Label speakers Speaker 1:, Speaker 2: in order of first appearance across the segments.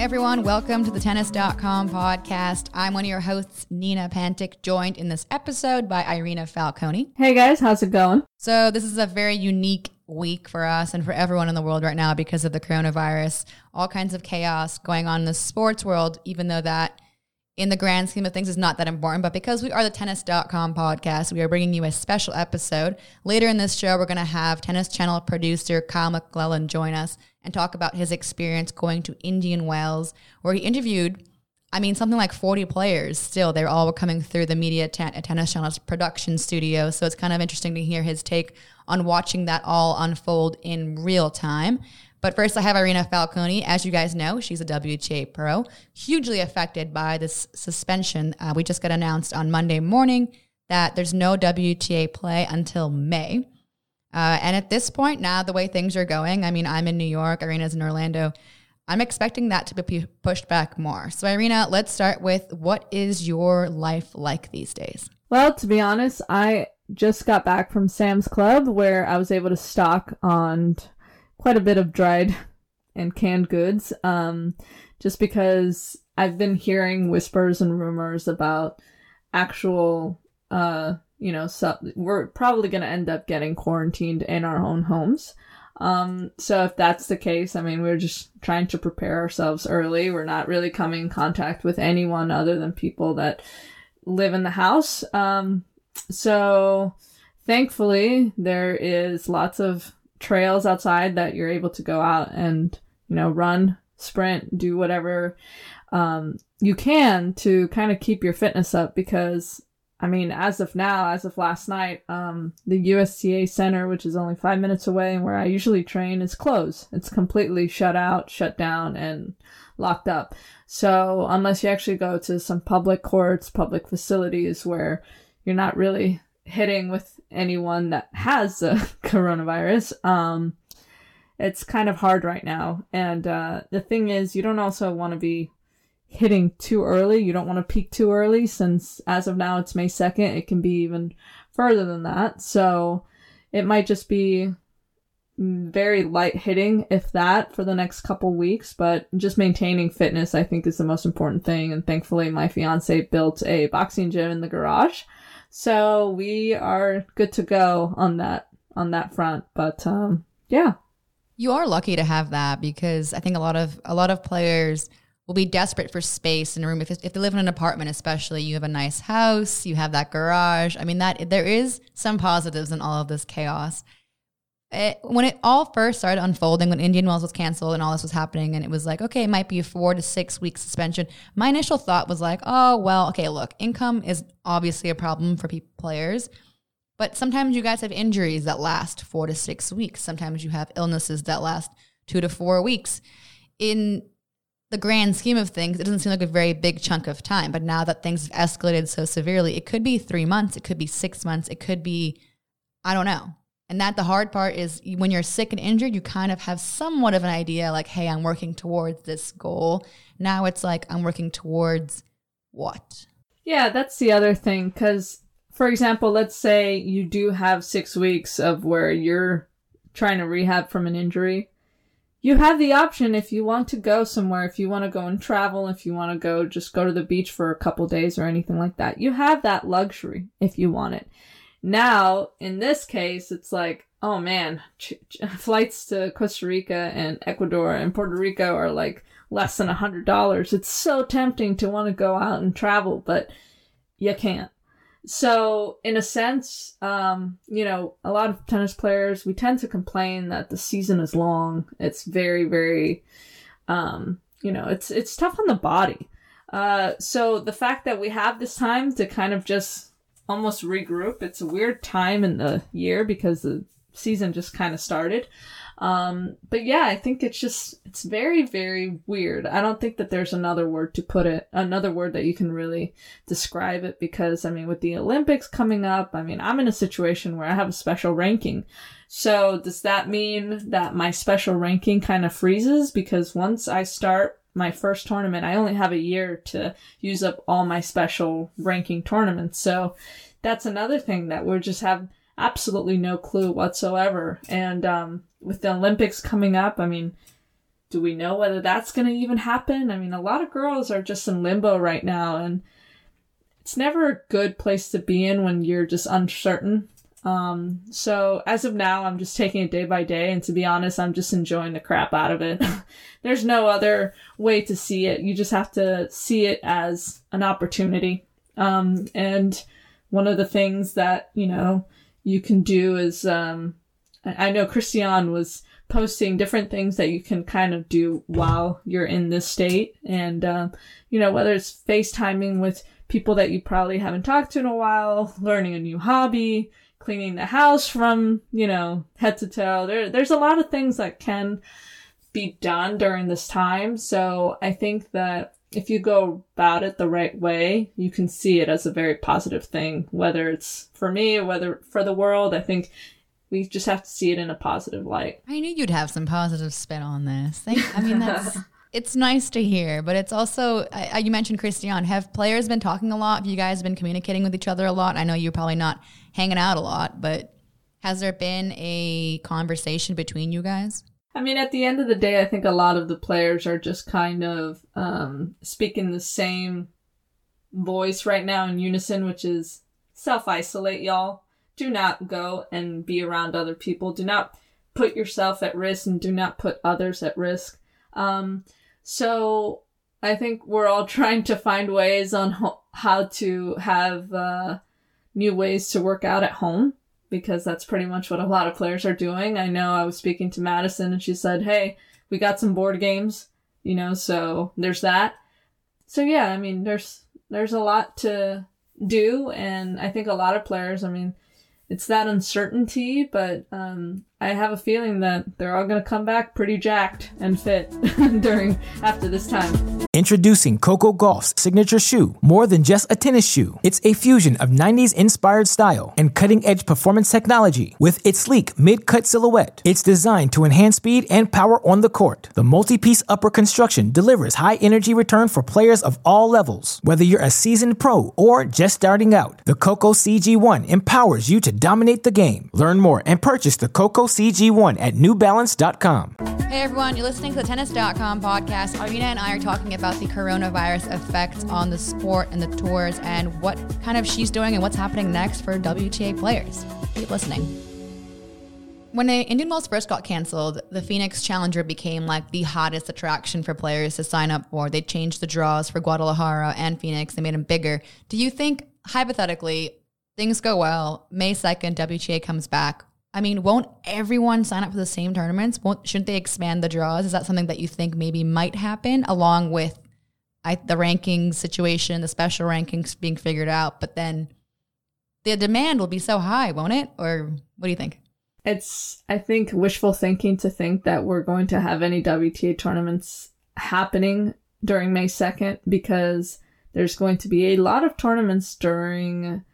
Speaker 1: everyone. Welcome to the Tennis.com podcast. I'm one of your hosts, Nina Pantic, joined in this episode by Irina Falconi.
Speaker 2: Hey guys, how's it going?
Speaker 1: So, this is a very unique week for us and for everyone in the world right now because of the coronavirus. All kinds of chaos going on in the sports world, even though that in the grand scheme of things is not that important. But because we are the tennis.com podcast, we are bringing you a special episode. Later in this show, we're going to have Tennis Channel producer Kyle McClellan join us and talk about his experience going to Indian Wells, where he interviewed, I mean, something like 40 players still. they're all were coming through the Media at Tennis Channel's production studio. So it's kind of interesting to hear his take on watching that all unfold in real time. But first, I have Irina Falconi. As you guys know, she's a WTA pro, hugely affected by this suspension. Uh, we just got announced on Monday morning that there's no WTA play until May. Uh, and at this point, now the way things are going, I mean, I'm in New York, Irina's in Orlando. I'm expecting that to be pushed back more. So, Irina, let's start with what is your life like these days?
Speaker 2: Well, to be honest, I just got back from Sam's Club where I was able to stock on quite a bit of dried and canned goods. Um, just because I've been hearing whispers and rumors about actual, uh, you know, we're probably going to end up getting quarantined in our own homes. Um, so if that's the case, I mean, we're just trying to prepare ourselves early. We're not really coming in contact with anyone other than people that live in the house. Um, so thankfully there is lots of trails outside that you're able to go out and you know run sprint do whatever um, you can to kind of keep your fitness up because i mean as of now as of last night um, the USTA center which is only five minutes away and where i usually train is closed. It's completely shut out shut down and locked up. So unless you actually go to some public courts public facilities where you're not really hitting with anyone that has the coronavirus. Um, it's kind of hard right now. And uh, the thing is, you don't also want to be hitting too early. You don't want to peak too early since as of now it's May 2nd. It can be even further than that. So it might just be very light hitting, if that, for the next couple weeks. But just maintaining fitness, I think, is the most important thing. And thankfully, my fiance built a boxing gym in the garage. So we are good to go on that on that front. But um, yeah.
Speaker 1: You are lucky to have that because I think a lot of a lot of players will be desperate for space in a room. If, if they live in an apartment, especially, you have a nice house, you have that garage. I mean, that there is some positives in all of this chaos it, when it all first started unfolding, when Indian Wells was canceled and all this was happening, and it was like, okay, it might be a four to six week suspension. My initial thought was like, oh, well, okay, look, income is obviously a problem for players, but sometimes you guys have injuries that last four to six weeks. Sometimes you have illnesses that last two to four weeks. In the grand scheme of things, it doesn't seem like a very big chunk of time. But now that things have escalated so severely, it could be three months, it could be six months, it could be, I don't know and that the hard part is when you're sick and injured, you kind of have somewhat of an idea like, hey, I'm working towards this goal. Now it's like, I'm working towards what?
Speaker 2: Yeah, that's the other thing. Because, for example, let's say you do have six weeks of where you're trying to rehab from an injury. You have the option if you want to go somewhere, if you want to go and travel, if you want to go just go to the beach for a couple days or anything like that. You have that luxury if you want it. Now, in this case, it's like, oh man, ch- ch- flights to Costa Rica and Ecuador and Puerto Rico are like less than a hundred dollars. It's so tempting to want to go out and travel, but you can't. So, in a sense, um, you know, a lot of tennis players, we tend to complain that the season is long. It's very, very, um, you know, it's, it's tough on the body. Uh, so the fact that we have this time to kind of just almost regroup. It's a weird time in the year because the season just kind of started. Um, but yeah, I think it's just, it's very, very weird. I don't think that there's another word to put it, another word that you can really describe it because, I mean, with the Olympics coming up, I mean, I'm in a situation where I have a special ranking. So does that mean that my special ranking kind of freezes? Because once I start my first tournament, I only have a year to use up all my special ranking tournaments. So that's another thing that we just have absolutely no clue whatsoever. And um, with the Olympics coming up, I mean, do we know whether that's going to even happen? I mean, a lot of girls are just in limbo right now, and it's never a good place to be in when you're just uncertain. Um, so as of now, I'm just taking it day by day, and to be honest, I'm just enjoying the crap out of it. There's no other way to see it. You just have to see it as an opportunity. Um, and one of the things that, you know, you can do is um, I know Christian was posting different things that you can kind of do while you're in this state, and um, you know whether it's FaceTiming with people that you probably haven't talked to in a while, learning a new hobby, cleaning the house from you know head to toe. There, there's a lot of things that can be done during this time. So I think that if you go about it the right way, you can see it as a very positive thing, whether it's for me or whether for the world. I think we just have to see it in a positive light.
Speaker 1: I knew you'd have some positive spin on this. I mean, that's it's nice to hear, but it's also I, you mentioned Christian. Have players been talking a lot? Have you guys been communicating with each other a lot? I know you're probably not hanging out a lot, but has there been a conversation between you guys?
Speaker 2: I mean, at the end of the day, I think a lot of the players are just kind of um, speaking the same voice right now in unison, which is self isolate, y'all. Do not go and be around other people. Do not put yourself at risk and do not put others at risk. Um, so I think we're all trying to find ways on ho- how to have uh, new ways to work out at home because that's pretty much what a lot of players are doing. I know I was speaking to Madison and she said, Hey, we got some board games, you know, so there's that. So yeah, I mean, there's, there's a lot to do. And I think a lot of players, I mean, it's that uncertainty, but um, I have a feeling that they're all going to come back pretty jacked and fit during after this time.
Speaker 3: Introducing Coco Gauff's signature shoe, more than just a tennis shoe. It's a fusion of 90s inspired style and cutting edge performance technology. With its sleek mid cut silhouette, it's designed to enhance speed and power on the court. The multi piece upper construction delivers high energy return for players of all levels. Whether you're a seasoned pro or just starting out, the Coco CG1 empowers you to dominate the game. Learn more and purchase the Coco CG1 at newbalance.com.
Speaker 1: Hey everyone, you're listening to the Tennis.com podcast. Irina and I are talking about the coronavirus effects on the sport and the tours and what kind of she's doing and what's happening next for WTA players. Keep listening. When the Indian Wells first got canceled, the Phoenix Challenger became like the hottest attraction for players to sign up for. They changed the draws for Guadalajara and Phoenix. They made them bigger. Do you think, hypothetically, things go well, May 2nd, WTA comes back, I mean, won't everyone sign up for the same tournaments? Won't shouldn't they expand the draws? Is that something that you think maybe might happen along with I, the ranking situation, the special rankings being figured out? But then the demand will be so high, won't it? Or what do you think?
Speaker 2: It's I think wishful thinking to think that we're going to have any WTA tournaments happening during May second because there's going to be a lot of tournaments during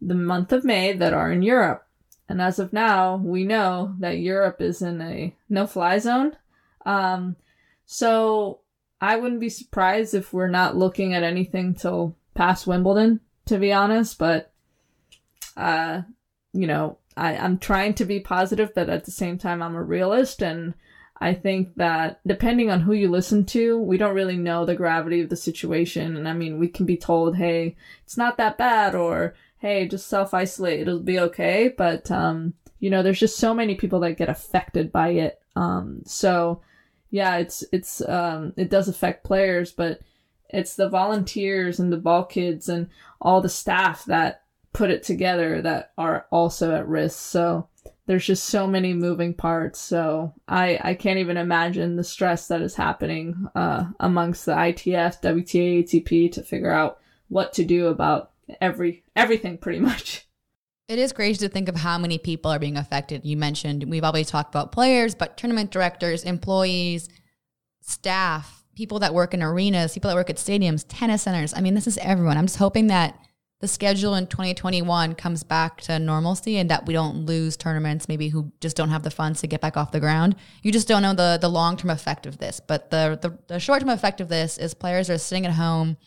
Speaker 2: the month of May that are in Europe and as of now, we know that Europe is in a no fly zone. Um, so I wouldn't be surprised if we're not looking at anything till past Wimbledon, to be honest. But, uh, you know, I, I'm trying to be positive, but at the same time, I'm a realist. And I think that depending on who you listen to, we don't really know the gravity of the situation. And I mean, we can be told, hey, it's not that bad, or hey, just self isolate, it'll be okay. But, um, you know, there's just so many people that get affected by it. Um, so yeah, it's, it's, um, it does affect players, but it's the volunteers and the ball kids and all the staff that put it together that are also at risk. So there's just so many moving parts. So I, I can't even imagine the stress that is happening, uh, amongst the ITF, WTA, ATP to figure out what to do about every everything pretty much.
Speaker 1: It is crazy to think of how many people are being affected. You mentioned we've always talked about players, but tournament directors, employees, staff, people that work in arenas, people that work at stadiums, tennis centers. I mean, this is everyone. I'm just hoping that the schedule in 2021 comes back to normalcy and that we don't lose tournaments maybe who just don't have the funds to get back off the ground. You just don't know the the long-term effect of this, but the the, the short-term effect of this is players are sitting at home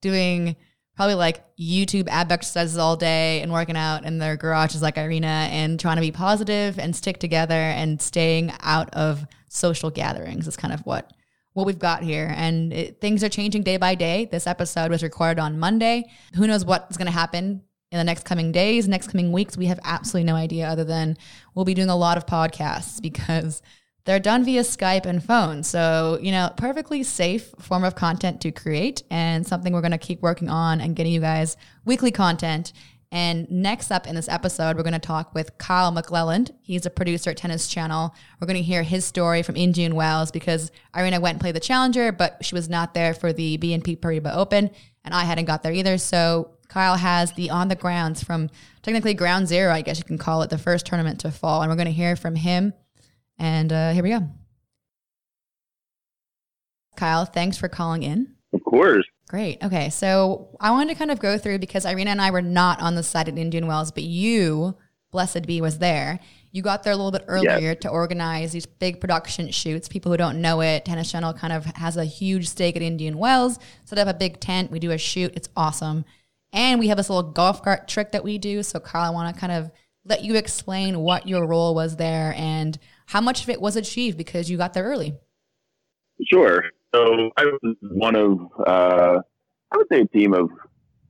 Speaker 1: doing probably like YouTube ab exercises all day and working out in their garages like Irina and trying to be positive and stick together and staying out of social gatherings is kind of what what we've got here. And it, things are changing day by day. This episode was recorded on Monday. Who knows what's going to happen in the next coming days, next coming weeks? We have absolutely no idea other than we'll be doing a lot of podcasts because they're done via Skype and phone. So, you know, perfectly safe form of content to create and something we're going to keep working on and getting you guys weekly content and next up in this episode, we're going to talk with Kyle McClelland. He's a producer at Tennis Channel. We're going to hear his story from Indian Wells because Irina went and played the Challenger, but she was not there for the BNP Paribas Open, and I hadn't got there either. So Kyle has the on the grounds from technically ground zero, I guess you can call it, the first tournament to fall. And we're going to hear from him. And uh, here we go. Kyle, thanks for calling in.
Speaker 4: Of course.
Speaker 1: Great. Okay. So I wanted to kind of go through because Irina and I were not on the site at Indian Wells, but you, Blessed Be, was there. You got there a little bit earlier yes. to organize these big production shoots. People who don't know it, Tennis Channel kind of has a huge stake at Indian Wells. Set up a big tent. We do a shoot. It's awesome. And we have this little golf cart trick that we do. So, Carl, I want to kind of let you explain what your role was there and how much of it was achieved because you got there early.
Speaker 4: Sure. So I was one of, uh, I would say a team of,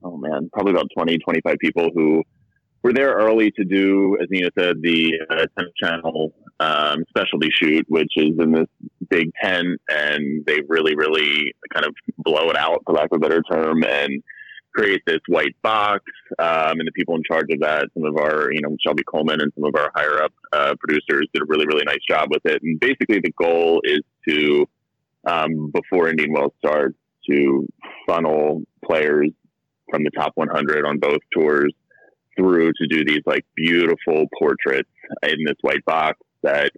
Speaker 4: oh man, probably about 20, 25 people who were there early to do, as Nina said, the uh, 10 channel um, specialty shoot, which is in this big tent, and they really, really kind of blow it out, for lack of a better term, and create this white box. Um, and the people in charge of that, some of our, you know, Shelby Coleman and some of our higher up uh, producers did a really, really nice job with it. And basically, the goal is to um, before Indian Wells starts to funnel players from the top 100 on both tours through to do these like beautiful portraits in this white box that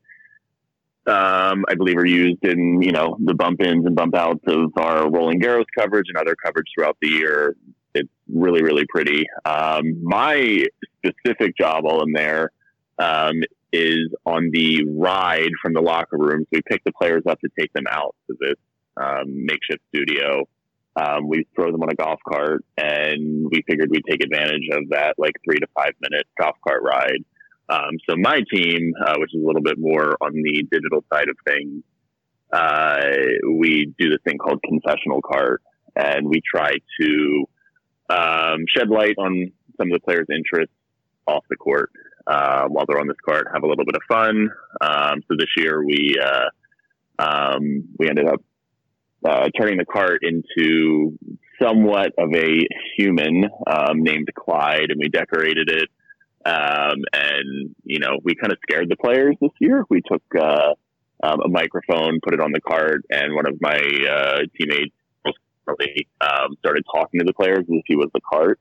Speaker 4: um, I believe are used in you know the bump ins and bump outs of our Roland Garros coverage and other coverage throughout the year. It's really really pretty. Um, my specific job while I'm there um, is on the ride from the locker room. So we pick the players up to take them out to this um, makeshift studio. Um, we throw them on a golf cart, and we figured we'd take advantage of that like three to five minute golf cart ride. Um, so my team, uh, which is a little bit more on the digital side of things, uh, we do this thing called confessional cart, and we try to um, shed light on some of the players' interests off the court uh, while they're on this cart, have a little bit of fun. Um, so this year we uh, um, we ended up uh, turning the cart into somewhat of a human um, named Clyde, and we decorated it. Um, and you know, we kind of scared the players this year. We took uh, um, a microphone, put it on the cart, and one of my uh, teammates um, started talking to the players as if he was the cart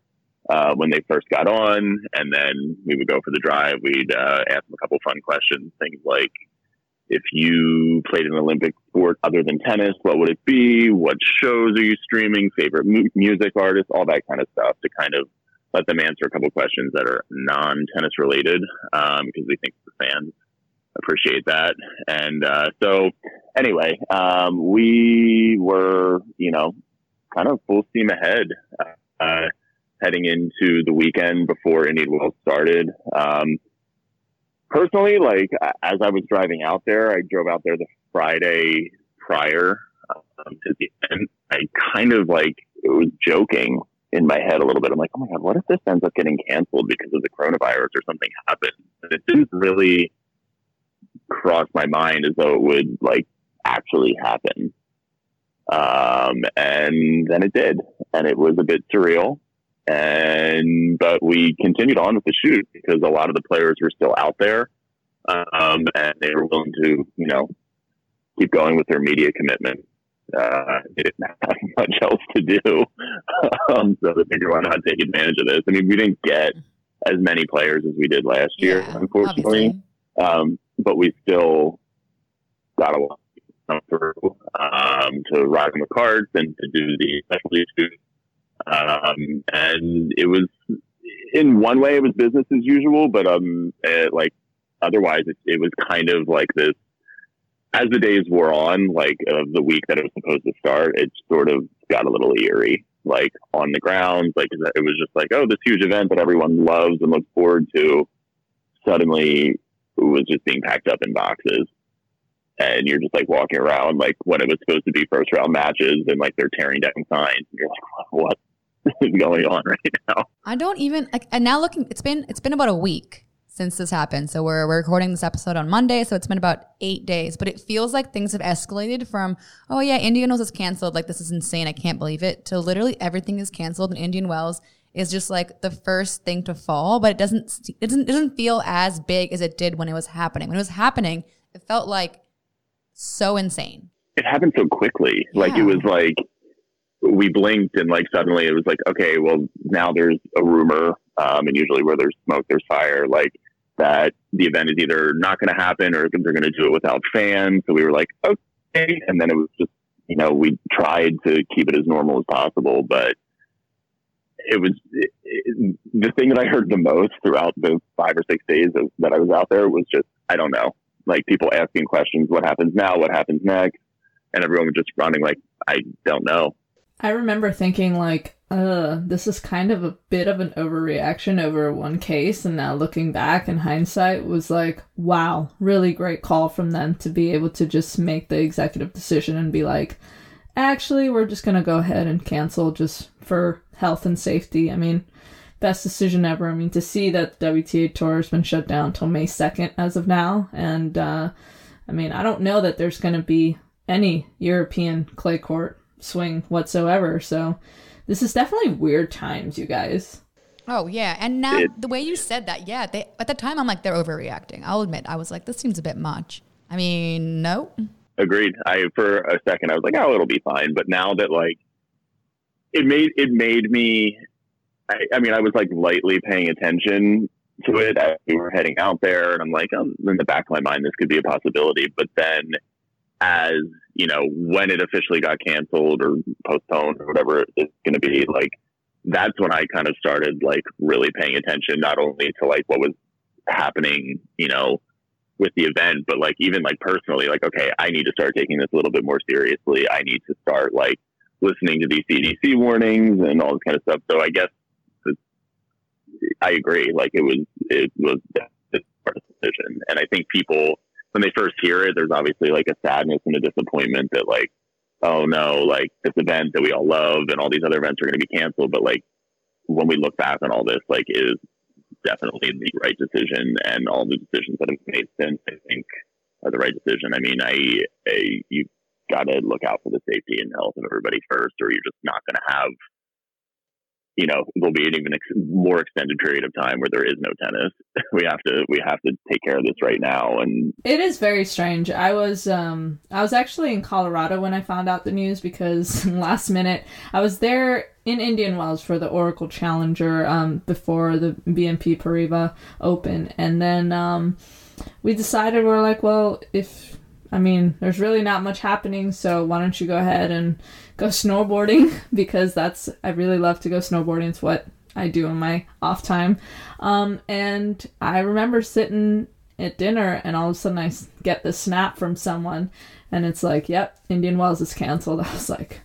Speaker 4: uh, when they first got on, and then we would go for the drive. We'd uh, ask them a couple fun questions, things like, if you played an Olympic sport other than tennis, what would it be? What shows are you streaming? Favorite mu- music artists? All that kind of stuff to kind of let them answer a couple questions that are non-tennis related um, because we think the fans appreciate that. And uh, so, anyway, um, we were, you know, kind of full steam ahead. Uh, heading into the weekend before Indian Wells started. Um, personally, like as I was driving out there, I drove out there the Friday prior um, to the end. I kind of like it was joking in my head a little bit. I'm like, oh my god, what if this ends up getting canceled because of the coronavirus or something happened? And it didn't really cross my mind as though it would like actually happen. Um, and then it did, and it was a bit surreal and but we continued on with the shoot because a lot of the players were still out there, um, and they were willing to you know keep going with their media commitment. uh, they didn't have much else to do. um, so they figured why not take advantage of this. I mean, we didn't get as many players as we did last year,
Speaker 1: Yeah,
Speaker 4: unfortunately. Um, but we still got a lot come through um, to ride on the carts and to do the specialty shoots. Um, and it was, in one way, it was business as usual, but um, it, like otherwise, it, it was kind of like this. As the days wore on, like of the week that it was supposed to start, it sort of got a little eerie. Like on the grounds, like it was just like, oh, this huge event that everyone loves and looks forward to, suddenly was just being packed up in boxes and you're just like walking around like when it was supposed to be first round matches and like they're tearing down signs and you're like what is going on right now
Speaker 1: I don't even like and now looking it's been it's been about a week since this happened. So we're we're recording this episode on Monday, so it's been about 8 days, but it feels like things have escalated from oh yeah, Indian Wells is canceled, like this is insane, I can't believe it, to literally everything is canceled and Indian Wells is just like the first thing to fall, but it doesn't it doesn't it doesn't feel as big as it did when it was happening. When it was happening, it felt like so insane.
Speaker 4: it happened so quickly. Like it was like we blinked and like suddenly it was like okay well now there's a rumor um, and usually where there's smoke there's fire like that the event is either not going to happen or they're going to do it without fans. So we were like okay. And then it was just you know we tried to keep it as normal as possible but it was it, it- the thing that I heard the most throughout the five or six days of, that I was out there was just I don't know, like people asking questions, what happens now, what happens next, and everyone was just running like I don't know.
Speaker 2: I remember thinking like, uh, this is kind of a bit of an overreaction over one case, and now looking back in hindsight was like, wow, really great call from them to be able to just make the executive decision and be like, actually, we're just gonna go ahead and cancel just for health and safety. I mean, best decision ever. I mean, to see that the WTA tour has been shut down till May second as of now, and uh, I mean, I don't know that there's gonna be any European clay court swing whatsoever. So this is definitely weird times, you guys.
Speaker 1: Oh yeah, and now
Speaker 4: It-
Speaker 1: the way you said that, yeah, they at the time I'm like they're overreacting. I'll admit, I was like, this seems a bit much. I mean, no,
Speaker 4: Agreed. I for a second I was like, oh, it'll be fine. But now that like it made it made me. I, I mean, I was like lightly paying attention to it as we were heading out there, and I'm like, um, in the back of my mind, this could be a possibility. But then, as you know, when it officially got canceled or postponed or whatever it's going to be, like that's when I kind of started like really paying attention, not only to like what was happening, you know, with the event, but like even like personally, like, okay, I need to start taking this a little bit more seriously. I need to start like listening to these CDC warnings and all this kind of stuff. So I guess I agree. Like it was, it was a part of the decision. And I think people, when they first hear it, there's obviously like a sadness and a disappointment that like, oh no, like this event that we all love and all these other events are going to be canceled. But like when we look back on all this, like it is definitely the right decision, and all the decisions that have been made since I think are the right decision. I mean, I, I you got to look out for the safety and health of everybody first, or you're just not going to have. You know, there'll be an even ex- more extended period of time where there is no tennis. We have to, we have to take care of this right now, and
Speaker 2: It is very strange. I was um I was actually in Colorado when I found out the news because last minute I was there in Indian Wells for the Oracle Challenger um before the BNP Paribas Open and then um we decided we're like, well, if I mean, there's really not much happening, so why don't you go ahead and go snowboarding because that's I really love to go snowboarding. It's what I do in my off time. Um, and I remember sitting at dinner and all of a sudden I get this snap from someone and it's like, yep, Indian Wells is canceled. I was like, "Are-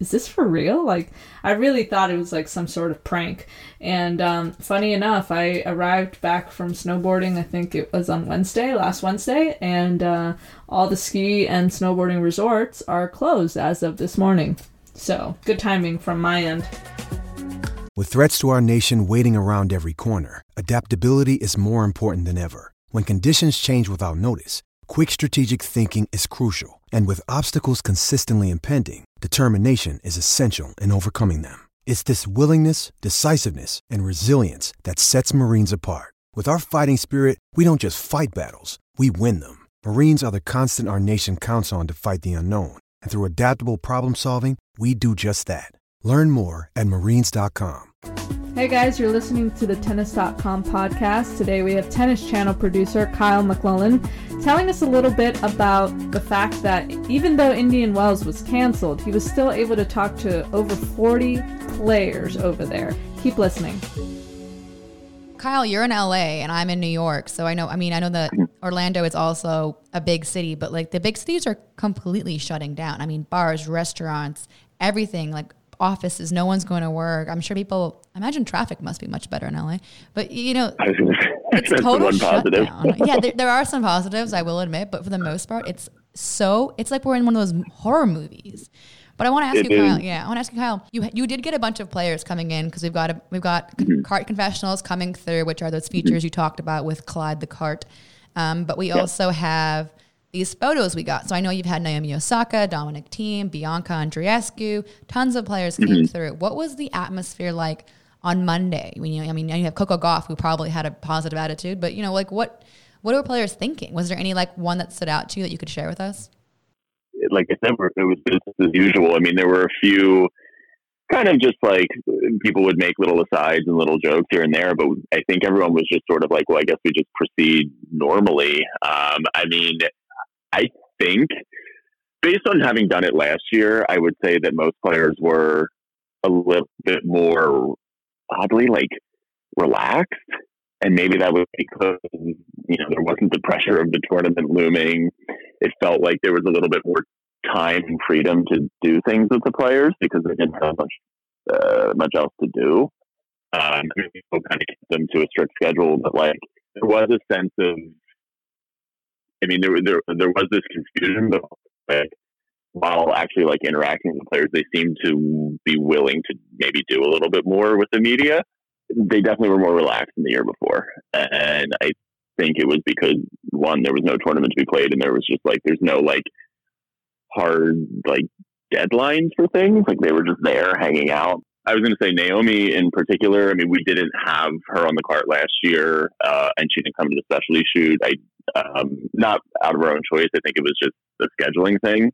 Speaker 2: is this for real? Like, I really thought it was like some sort of prank. And um, funny enough, I arrived back from snowboarding, I think it was on Wednesday, last Wednesday, and uh, all the ski and snowboarding resorts are closed as of this morning. So, good timing from my end.
Speaker 5: With threats to our nation waiting around every corner, adaptability is more important than ever. When conditions change without notice, quick strategic thinking is crucial. And with obstacles consistently impending, determination is essential in overcoming them. It's this willingness, decisiveness, and resilience that sets Marines apart. With our fighting spirit, we don't just fight battles, we win them. Marines are the constant our nation counts on to fight the unknown. And through adaptable problem solving, we do just that. Learn more at marines.com.
Speaker 2: Hey guys, you're listening to the Tennis.com podcast. Today we have Tennis Channel producer Kyle McClellan telling us a little bit about the fact that even though Indian Wells was canceled, he was still able to talk to over 40 players over there. Keep listening.
Speaker 1: Kyle, you're in LA and I'm in New York. So I know, I mean, I know that mhm. Orlando is also a big city, but like the big cities are completely shutting down. I mean, bars, restaurants, everything, like offices, no one's going to work. I'm sure people, imagine traffic must be much better in LA. But, you know,
Speaker 4: I was gonna say,
Speaker 1: it's total shutdown. yeah, there, there are some positives, I will admit, but for the most part, it's so, it's like we're in one of those horror movies. But I want to ask
Speaker 4: It
Speaker 1: you, Kyle. Yeah, I want to ask you, Kyle. You you did get a bunch of players coming in because we've got a, we've got
Speaker 4: Mm-hmm.
Speaker 1: cart confessionals coming through, which are those features you talked about with Clyde the cart. Um, but we also have these photos we got. So I know you've had Naomi Osaka, Dominic Thiem, Bianca Andreescu, tons of players came
Speaker 4: Mm-hmm.
Speaker 1: through. What was the atmosphere like on Monday? When you, I mean, you have Coco Gauff, who probably had a positive attitude, but you know, like what what were players thinking? Was there any like one that stood out to you that you could share with us?
Speaker 4: like I said, it was business as usual. I mean, there were a few kind of just like people would make little asides and little jokes here and there, but I think everyone was just sort of like, well, I guess we just proceed normally. Um, I mean, I think based on having done it last year, I would say that most players were a little bit more oddly like relaxed. And maybe that was because, you know, there wasn't the pressure of the tournament looming. It felt like there was a little bit more time and freedom to do things with the players because they didn't have much uh, much else to do. Um, people kind of kept them to a strict schedule, but like there was a sense of, I mean, there there there was this confusion, but like while actually like interacting with the players, they seemed to be willing to maybe do a little bit more with the media. They definitely were more relaxed than the year before, and I think it was because one, there was no tournament to be played, and there was just like there's no like hard like deadlines for things. Like they were just there hanging out. I was going to say Naomi in particular. I mean, we didn't have her on the cart last year, uh, and she didn't come to the specialty shoot. I um, not out of her own choice. I think it was just the scheduling thing.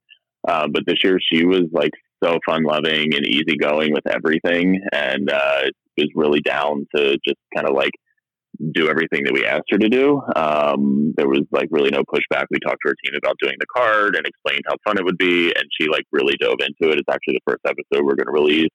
Speaker 4: Uh, but this year she was like so fun loving and easygoing with everything, and uh, was really down to just kind of like do everything that we asked her to do. Um, there was like really no pushback. We talked to her team about doing the card and explained how fun it would be, and she like really dove into it. It's actually the first episode we're going to release.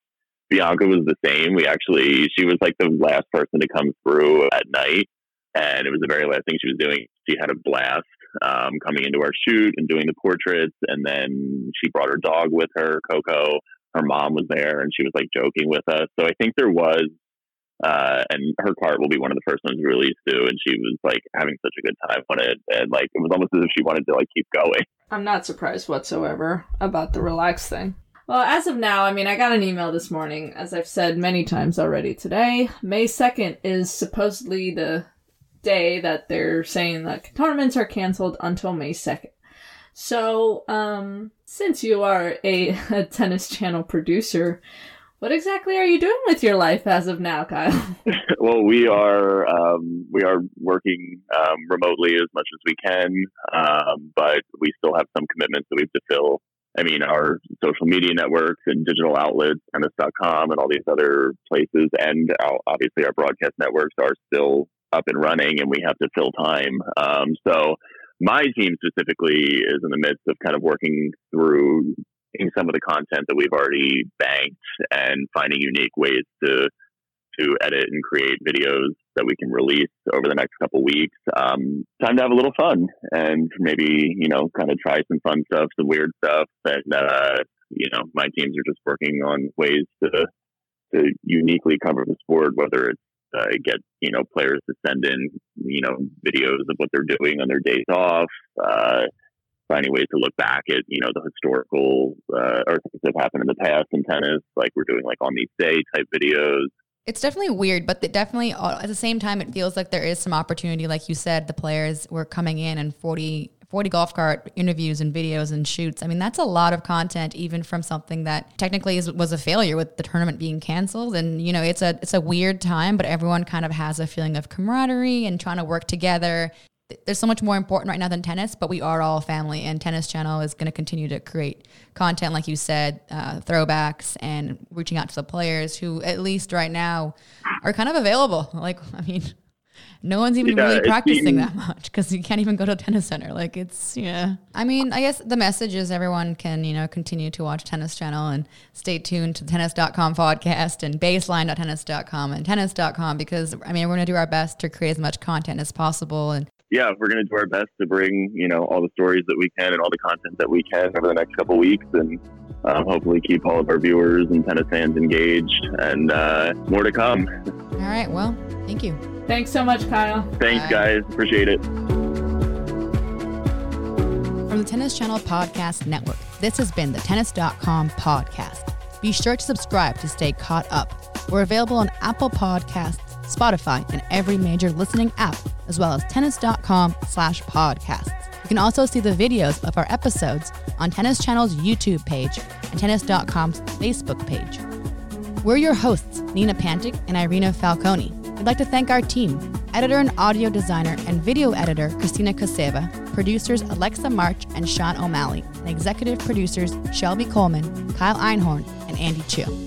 Speaker 4: Bianca was the same. We actually, she was like the last person to come through at night, and it was the very last thing she was doing. She had a blast um, coming into our shoot and doing the portraits, and then she brought her dog with her, Coco. Her mom was there, and she was like joking with us. So I think there was uh, and her cart will be one of the first ones released too. And she was like having such a good time on it, and like it was almost as if she wanted to like keep going.
Speaker 2: I'm not surprised whatsoever about the relaxed thing. Well, as of now, I mean, I got an email this morning, as I've said many times already today. May 2nd is supposedly the day that they're saying that tournaments are canceled until May 2nd. So, um, since you are a, a tennis channel producer, what exactly are you doing with your life as of now, Kyle?
Speaker 4: well, we are um, we are working um, remotely as much as we can, um, but we still have some commitments that we have to fill. I mean, our social media networks and digital outlets, tennis.com, and all these other places, and obviously our broadcast networks are still up and running, and we have to fill time. Um, so, my team specifically is in the midst of kind of working through some of the content that we've already banked and finding unique ways to to edit and create videos that we can release over the next couple weeks. Um, time to have a little fun and maybe you know kind of try some fun stuff, some weird stuff, and uh, you know my teams are just working on ways to to uniquely cover the sport, whether it's uh, get you know players to send in you know videos of what they're doing on their days off. Uh, finding ways to look back at you know the historical uh, or things that have happened in the past in tennis. Like we're doing like on these day type videos.
Speaker 1: It's definitely weird, but it definitely uh, at the same time it feels like there is some opportunity. Like you said, the players were coming in and 40, 40 golf cart interviews and videos and shoots. I mean, that's a lot of content, even from something that technically is, was a failure with the tournament being canceled. And you know, it's a it's a weird time, but everyone kind of has a feeling of camaraderie and trying to work together. there's so much more important right now than tennis, but we are all family, and Tennis Channel is going to continue to create content, like you said, uh, throwbacks, and reaching out to the players who, at least right now, are kind of available. Like, I mean, no one's even
Speaker 4: Yeah,
Speaker 1: really practicing that much because you can't even go to a tennis center. Like, it's yeah. I mean, I guess the message is everyone can you know continue to watch Tennis Channel and stay tuned to the Tennis.com podcast and Baseline.tennis.com and Tennis.com because I mean we're going to do our best to create as much content as possible and
Speaker 4: yeah, we're going to do our best to bring you know all the stories that we can and all the content that we can over the next couple weeks, and um, hopefully keep all of our viewers and tennis fans engaged. And uh, more to come.
Speaker 1: all right. Well, thank you.
Speaker 2: Thanks so much, Kyle.
Speaker 4: Thanks,
Speaker 1: Bye.
Speaker 4: guys. Appreciate it.
Speaker 1: From the Tennis Channel Podcast Network, this has been the Tennis.com podcast. Be sure to subscribe to stay caught up. We're available on Apple Podcasts, Spotify, and every major listening app, as well as tennis.com slash podcasts. You can also see the videos of our episodes on Tennis Channel's YouTube page and tennis.com's Facebook page. We're your hosts, Nina Pantic and Irina Falconi. We'd like to thank our team, editor and audio designer and video editor Christina Koseva, producers Alexa March and Sean O'Malley, and executive producers Shelby Coleman, Kyle Einhorn, and Andy Chu.